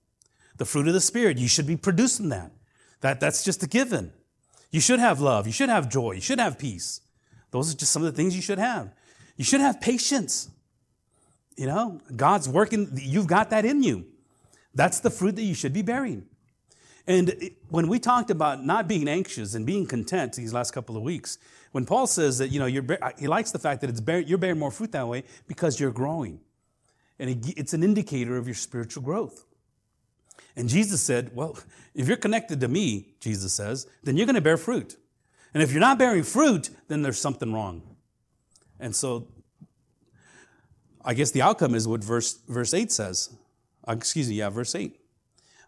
The fruit of the Spirit, you should be producing that. that. That's just a given. You should have love. You should have joy. You should have peace. Those are just some of the things you should have. You should have patience. You know, God's working, you've got that in you. That's the fruit that you should be bearing. And when we talked about not being anxious and being content these last couple of weeks, when Paul says that, you know, he likes the fact that it's bear, you're bearing more fruit that way because you're growing. And it's an indicator of your spiritual growth. And Jesus said, Well, if you're connected to me, Jesus says, then you're going to bear fruit. And if you're not bearing fruit, then there's something wrong. And so I guess the outcome is what verse, verse 8 says. Uh, excuse me, yeah, verse 8.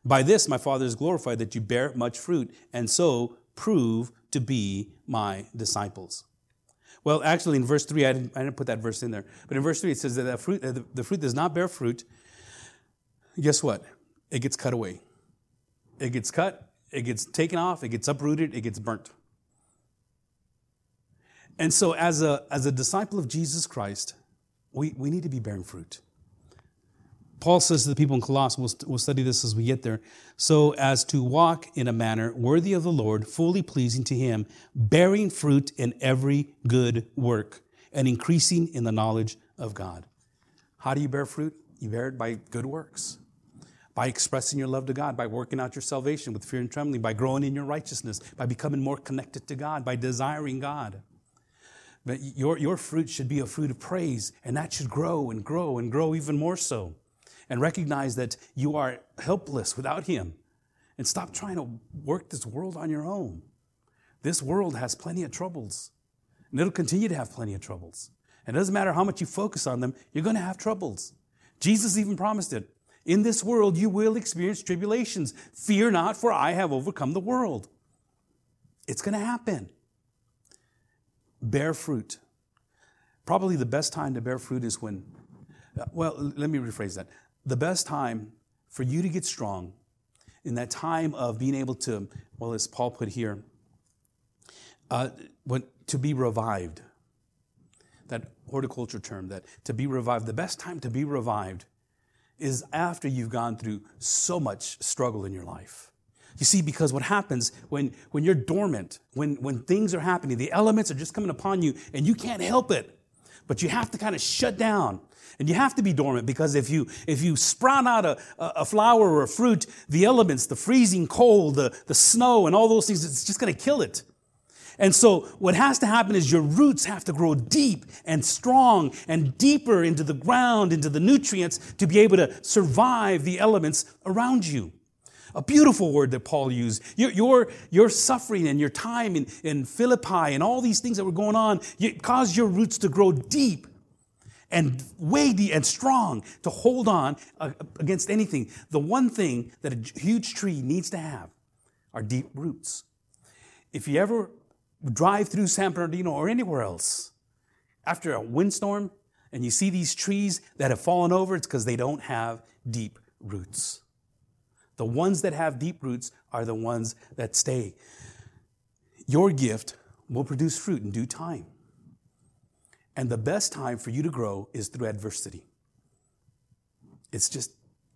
By this my Father is glorified that you bear much fruit, and so prove to be my disciples. Well, actually, in verse 3, I didn't, I didn't put that verse in there. But in verse 3, it says that the fruit, the, the fruit does not bear fruit. Guess what? it gets cut away. It gets cut, it gets taken off, it gets uprooted, it gets burnt. And so, as a, as a disciple of Jesus Christ, we, we need to be bearing fruit. Paul says to the people in Colossae, we'll, we'll study this as we get there, so as to walk in a manner worthy of the Lord, fully pleasing to Him, bearing fruit in every good work, and increasing in the knowledge of God. How do you bear fruit? You bear it by good works by expressing your love to God, by working out your salvation with fear and trembling, by growing in your righteousness, by becoming more connected to God, by desiring God. But your, your fruit should be a fruit of praise, and that should grow and grow and grow even more so. And recognize that you are helpless without Him. And stop trying to work this world on your own. This world has plenty of troubles, and it'll continue to have plenty of troubles. And it doesn't matter how much you focus on them, you're going to have troubles. Jesus even promised it. In this world you will experience tribulations. Fear not, for I have overcome the world. It's going to happen. Bear fruit. Probably the best time to bear fruit is when, well, let me rephrase that. The best time for you to get strong in that time of being able to, well, as Paul put here, uh, when, to be revived. That horticulture term, that to be revived, the best time to be revived is after you've gone through so much struggle in your life. You see, because what happens when, when you're dormant, when, when things are happening, the elements are just coming upon you and you can't help it, but you have to kind of shut down. And you have to be dormant because if you, if you sprout out a, a flower or a fruit, the elements, the freezing cold, the, the snow, and all those things, it's just going to kill it. And so what has to happen is your roots have to grow deep and strong and deeper into the ground, into the nutrients to be able to survive the elements around you. A beautiful word that Paul used. Your, your, your suffering and your time in, in Philippi and all these things that were going on caused your roots to grow deep and weighty and strong to hold on uh, against anything. The one thing that a huge tree needs to have are deep roots. If you ever drive through San Bernardino or anywhere else after a windstorm and you see these trees that have fallen over, it's because they don't have deep roots. The ones that have deep roots are the ones that stay. Your gift will produce fruit in due time. And the best time for you to grow is through adversity. It's just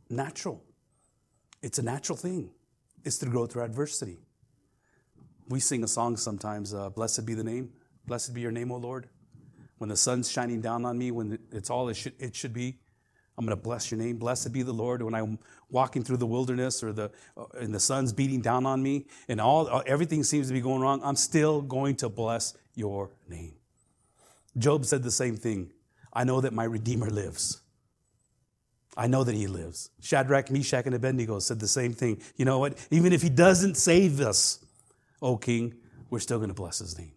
natural. It's a natural thing. It's to grow through adversity. We sing a song sometimes, uh, Blessed be the name. Blessed be your name, O Lord. When the sun's shining down on me, when it's all it should, it should be, I'm going to bless your name. Blessed be the Lord. When I'm walking through the wilderness or the uh, and the sun's beating down on me and all uh, everything seems to be going wrong, I'm still going to bless your name. Job said the same thing. I know that my Redeemer lives. I know that he lives. Shadrach, Meshach, and Abednego said the same thing. You know what? Even if he doesn't save us, O king, we're still going to bless his name.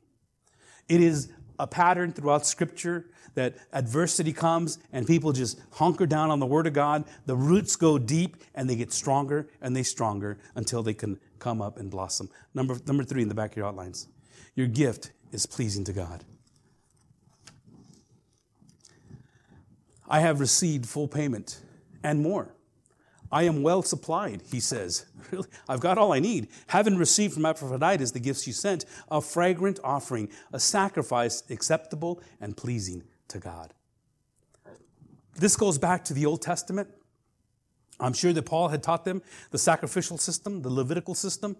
It is a pattern throughout scripture that adversity comes and people just hunker down on the word of God. The roots go deep and they get stronger and they stronger until they can come up and blossom. Number, number three in the back of your outlines. Your gift is pleasing to God. I have received full payment and more. I am well supplied, he says. Really? I've got all I need. Having received from Epaphroditus the gifts you sent, a fragrant offering, a sacrifice acceptable and pleasing to God. This goes back to the Old Testament. I'm sure that Paul had taught them the sacrificial system, the Levitical system.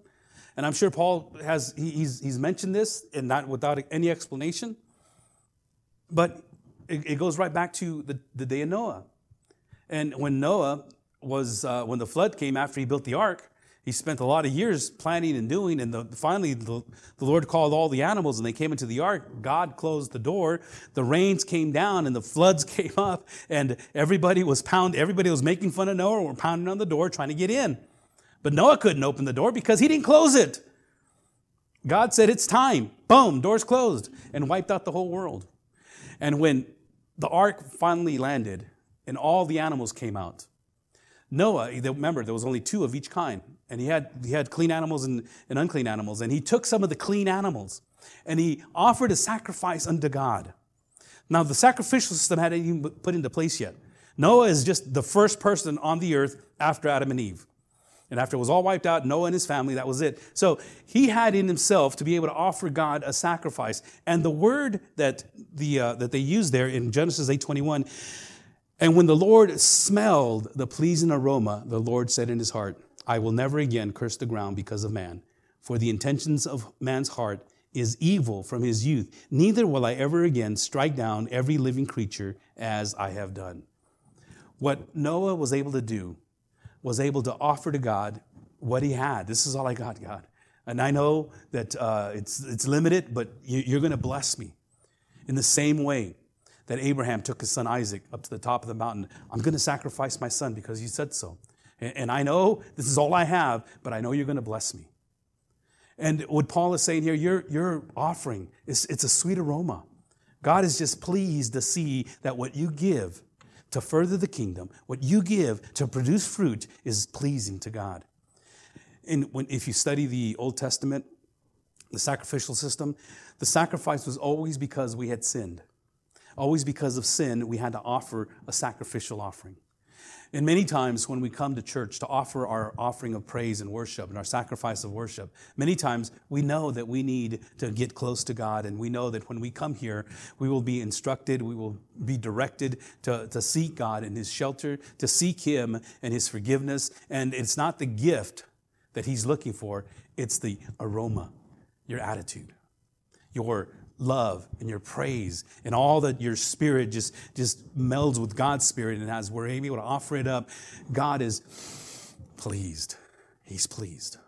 And I'm sure Paul has, he's, he's mentioned this and not without any explanation. But it, it goes right back to the, the day of Noah. And when Noah was, uh, when the flood came after he built the ark, he spent a lot of years planning and doing, and the, finally the, the, Lord called all the animals, and they came into the ark. God closed the door. The rains came down, and the floods came up, and everybody was pound. Everybody was making fun of Noah, were pounding on the door trying to get in. But Noah couldn't open the door because he didn't close it. God said, "It's time." Boom, doors closed, and wiped out the whole world. And when the ark finally landed and all the animals came out. Noah, remember, there was only two of each kind, and he had, he had clean animals and, and unclean animals, and he took some of the clean animals and he offered a sacrifice unto God. Now, the sacrificial system hadn't even put into place yet. Noah is just the first person on the earth after Adam and Eve. And after it was all wiped out, Noah and his family, that was it. So he had in himself to be able to offer God a sacrifice. And the word that, the, uh, that they use there in Genesis 8.21, and when the Lord smelled the pleasing aroma, the Lord said in his heart, I will never again curse the ground because of man, for the intentions of man's heart is evil from his youth. Neither will I ever again strike down every living creature as I have done. What Noah was able to do was able to offer to God what he had. This is all I got, God. And I know that uh, it's, it's limited, but you, are going to bless me. In the same way that Abraham took his son Isaac up to the top of the mountain, I'm going to sacrifice my son because you said so. And, I know this is all I have, but I know you're going to bless me. And what Paul is saying here, your, your offering, is, it's a sweet aroma. God is just pleased to see that what you give to further the kingdom, what you give to produce fruit is pleasing to God. And when, if you study the Old Testament, the sacrificial system, the sacrifice was always because we had sinned. Always because of sin, we had to offer a sacrificial offering. And many times when we come to church to offer our offering of praise and worship and our sacrifice of worship, many times we know that we need to get close to God. And we know that when we come here, we will be instructed, we will be directed to, to seek God in His shelter, to seek Him and His forgiveness. And it's not the gift that He's looking for, it's the aroma, your attitude, your love and your praise and all that your spirit just, just melds with God's spirit. And as we're able to offer it up, God is pleased. He's pleased.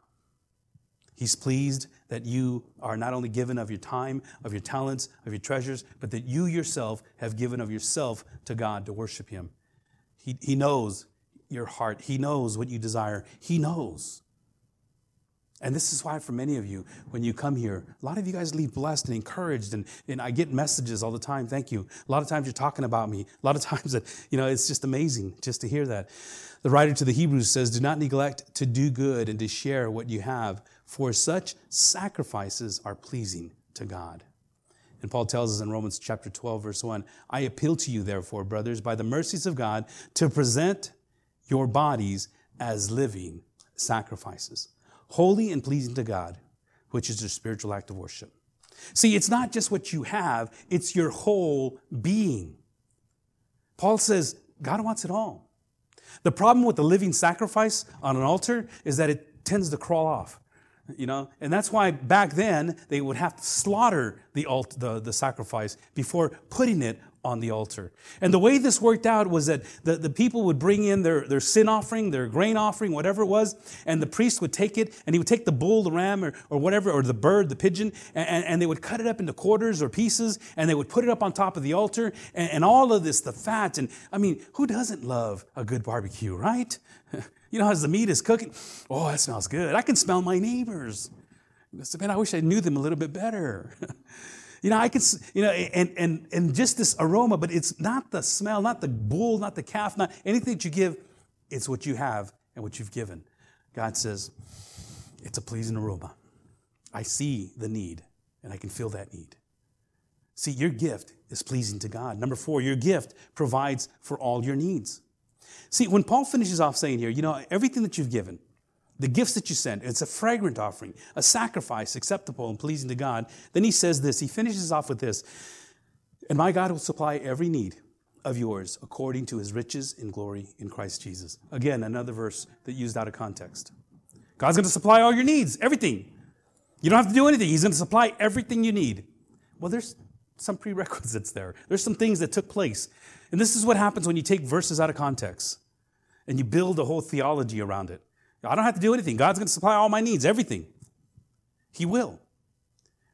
He's pleased that you are not only given of your time, of your talents, of your treasures, but that you yourself have given of yourself to God to worship Him. He, he knows your heart. He knows what you desire. He knows. And this is why, for many of you, when you come here, a lot of you guys leave blessed and encouraged. And, and I get messages all the time. Thank you. A lot of times you're talking about me. A lot of times that, you know, it's just amazing just to hear that. The writer to the Hebrews says, Do not neglect to do good and to share what you have, for such sacrifices are pleasing to God. And Paul tells us in Romans chapter 12, verse 1 I appeal to you, therefore, brothers, by the mercies of God, to present your bodies as living sacrifices, holy and pleasing to God, which is your spiritual act of worship. See, it's not just what you have, it's your whole being. Paul says God wants it all. The problem with the living sacrifice on an altar is that it tends to crawl off you know and that's why back then they would have to slaughter the, alt- the, the sacrifice before putting it on the altar and the way this worked out was that the, the people would bring in their, their sin offering their grain offering whatever it was and the priest would take it and he would take the bull the ram or, or whatever or the bird the pigeon and, and they would cut it up into quarters or pieces and they would put it up on top of the altar and, and all of this the fat and i mean who doesn't love a good barbecue right You know, as the meat is cooking, oh, that smells good. I can smell my neighbors. Man, I wish I knew them a little bit better. you know, I can, you know, and, and, and just this aroma, but it's not the smell, not the bull, not the calf, not anything that you give. It's what you have and what you've given. God says, it's a pleasing aroma. I see the need and I can feel that need. See, your gift is pleasing to God. Number four, your gift provides for all your needs. See, when Paul finishes off saying here, you know, everything that you've given, the gifts that you send. It's a fragrant offering, a sacrifice acceptable and pleasing to God. Then he says this, he finishes off with this, and my God will supply every need of yours according to his riches in glory in Christ Jesus. Again, another verse that used out of context. God's going to supply all your needs, everything. You don't have to do anything. He's going to supply everything you need. Well, there's some prerequisites there. There's some things that took place. And this is what happens when you take verses out of context and you build a whole theology around it. I don't have to do anything. God's going to supply all my needs, everything. He will.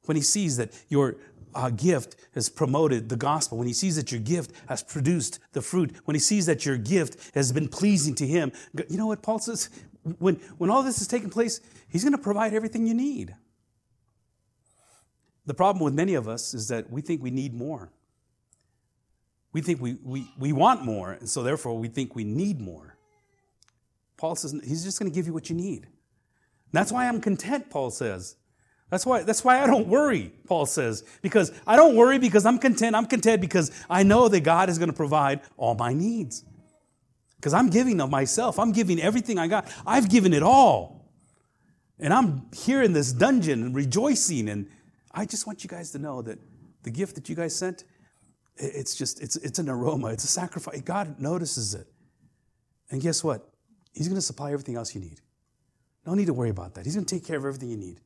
When He sees that your uh, gift has promoted the gospel, when He sees that your gift has produced the fruit, when He sees that your gift has been pleasing to Him, you know what Paul says? When, when all this is taking place, He's going to provide everything you need. The problem with many of us is that we think we need more. We think we, we, we want more, and so therefore we think we need more. Paul says he's just going to give you what you need. That's why I'm content, Paul says. That's why, that's why I don't worry, Paul says. Because I don't worry because I'm content. I'm content because I know that God is going to provide all my needs. Because I'm giving of myself. I'm giving everything I got. I've given it all. And I'm here in this dungeon and rejoicing and I just want you guys to know that the gift that you guys sent, it's just, it's, it's an aroma, it's a sacrifice. God notices it. And guess what? He's going to supply everything else you need. No need to worry about that. He's going to take care of everything you need.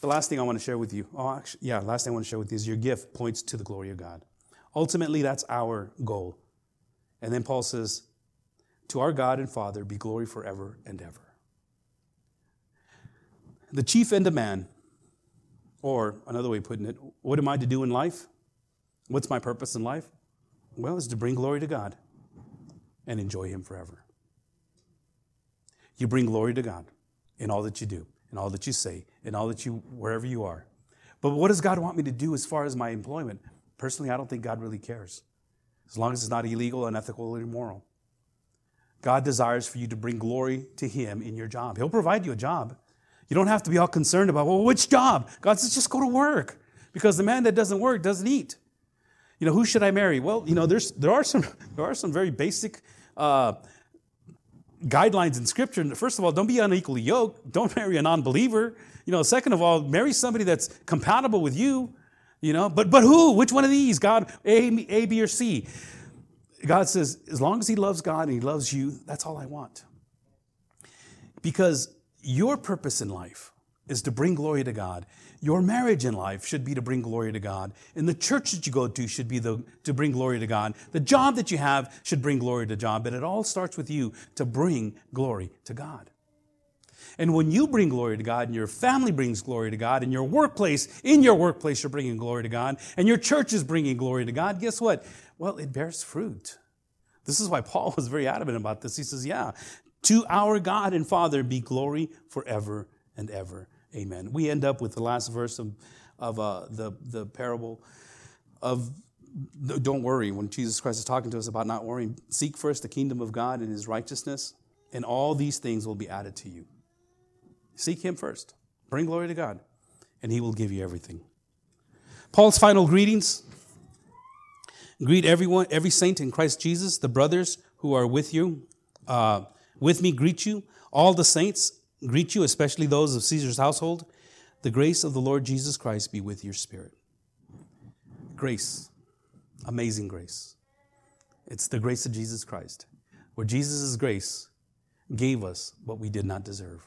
The last thing I want to share with you, oh, actually, yeah, last thing I want to share with you is your gift points to the glory of God. Ultimately, that's our goal. And then Paul says, To our God and Father be glory forever and ever. The chief end of man or another way of putting it, what am I to do in life? What's my purpose in life? Well, it's to bring glory to God and enjoy Him forever. You bring glory to God in all that you do, in all that you say, in all that you, wherever you are. But what does God want me to do as far as my employment? Personally, I don't think God really cares. As long as it's not illegal, unethical, or immoral. God desires for you to bring glory to Him in your job. He'll provide you a job. You don't have to be all concerned about, well, which job? God says, just go to work. Because the man that doesn't work doesn't eat. You know, who should I marry? Well, you know, there's, there, are some, there are some very basic uh, guidelines in Scripture. First of all, don't be unequally yoked. Don't marry a non believer. You know, second of all, marry somebody that's compatible with you. You know, but, but who? Which one of these? God, A, A, B, or C? God says, as long as he loves God and he loves you, that's all I want. Because your purpose in life is to bring glory to God. Your marriage in life should be to bring glory to God. And the church that you go to should be the, to bring glory to God. The job that you have should bring glory to God. But it all starts with you to bring glory to God. And when you bring glory to God and your family brings glory to God and your workplace, in your workplace, you're bringing glory to God and your church is bringing glory to God, guess what? Well, it bears fruit. This is why Paul was very adamant about this. He says, yeah, to our God and Father be glory forever and ever. Amen. We end up with the last verse of, of uh, the, the parable of don't worry when Jesus Christ is talking to us about not worrying. Seek first the kingdom of God and his righteousness, and all these things will be added to you. Seek him first. Bring glory to God, and he will give you everything. Paul's final greetings. Greet everyone, every saint in Christ Jesus, the brothers who are with you, uh, with me greet you. All the saints greet you, especially those of Caesar's household. The grace of the Lord Jesus Christ be with your spirit. Grace, amazing grace. It's the grace of Jesus Christ, where Jesus' grace gave us what we did not deserve.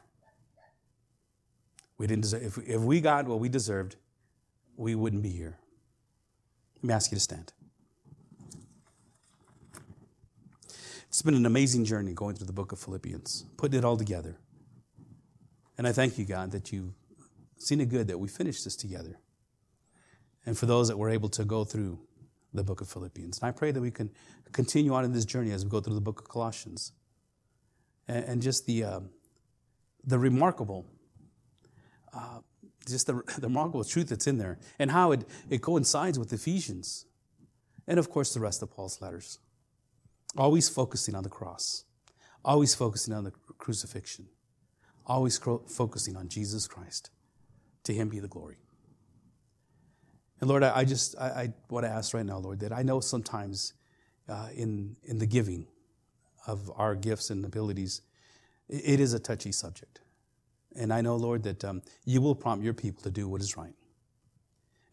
We didn't deserve, if, if we got what we deserved, we wouldn't be here. Let me ask you to stand. It's been an amazing journey going through the book of Philippians, putting it all together. And I thank you, God, that you've seen it good that we finished this together. And for those that were able to go through the book of Philippians. And I pray that we can continue on in this journey as we go through the book of Colossians. And, and just the, uh, the remarkable, uh, just the, the remarkable truth that's in there and how it, it coincides with Ephesians. And of course, the rest of Paul's letters. Always focusing on the cross, always focusing on the crucifixion, always focusing on Jesus Christ. To him be the glory. And Lord, I, I just I, I, want to ask right now, Lord, that I know sometimes uh, in in the giving of our gifts and abilities, it, is a touchy subject. And I know, Lord, that um, you will prompt your people to do what is right.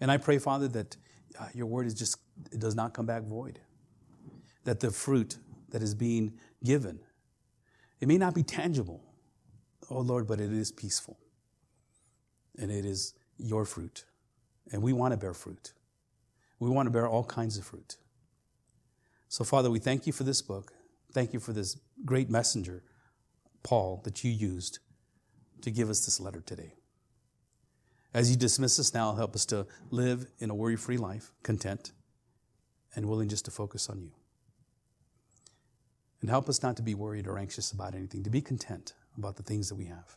And I pray, Father, that uh, your word is just it does not come back void. That the fruit that is being given, it may not be tangible, oh Lord, but it is peaceful. And it is your fruit. And we want to bear fruit. We want to bear all kinds of fruit. So, Father, we thank you for this book. Thank you for this great messenger, Paul, that you used to give us this letter today. As you dismiss us now, help us to live in a worry free life, content, and willing just to focus on you. And help us not to be worried or anxious about anything, to be content about the things that we have,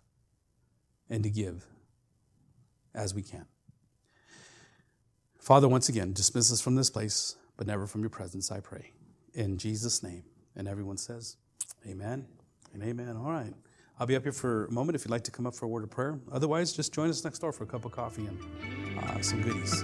and to give as we can. Father, once again, dismiss us from this place, but never from your presence, I pray. In Jesus' name. And everyone says, Amen and amen. All right. I'll be up here for a moment if you'd like to come up for a word of prayer. Otherwise, just join us next door for a cup of coffee and uh, some goodies.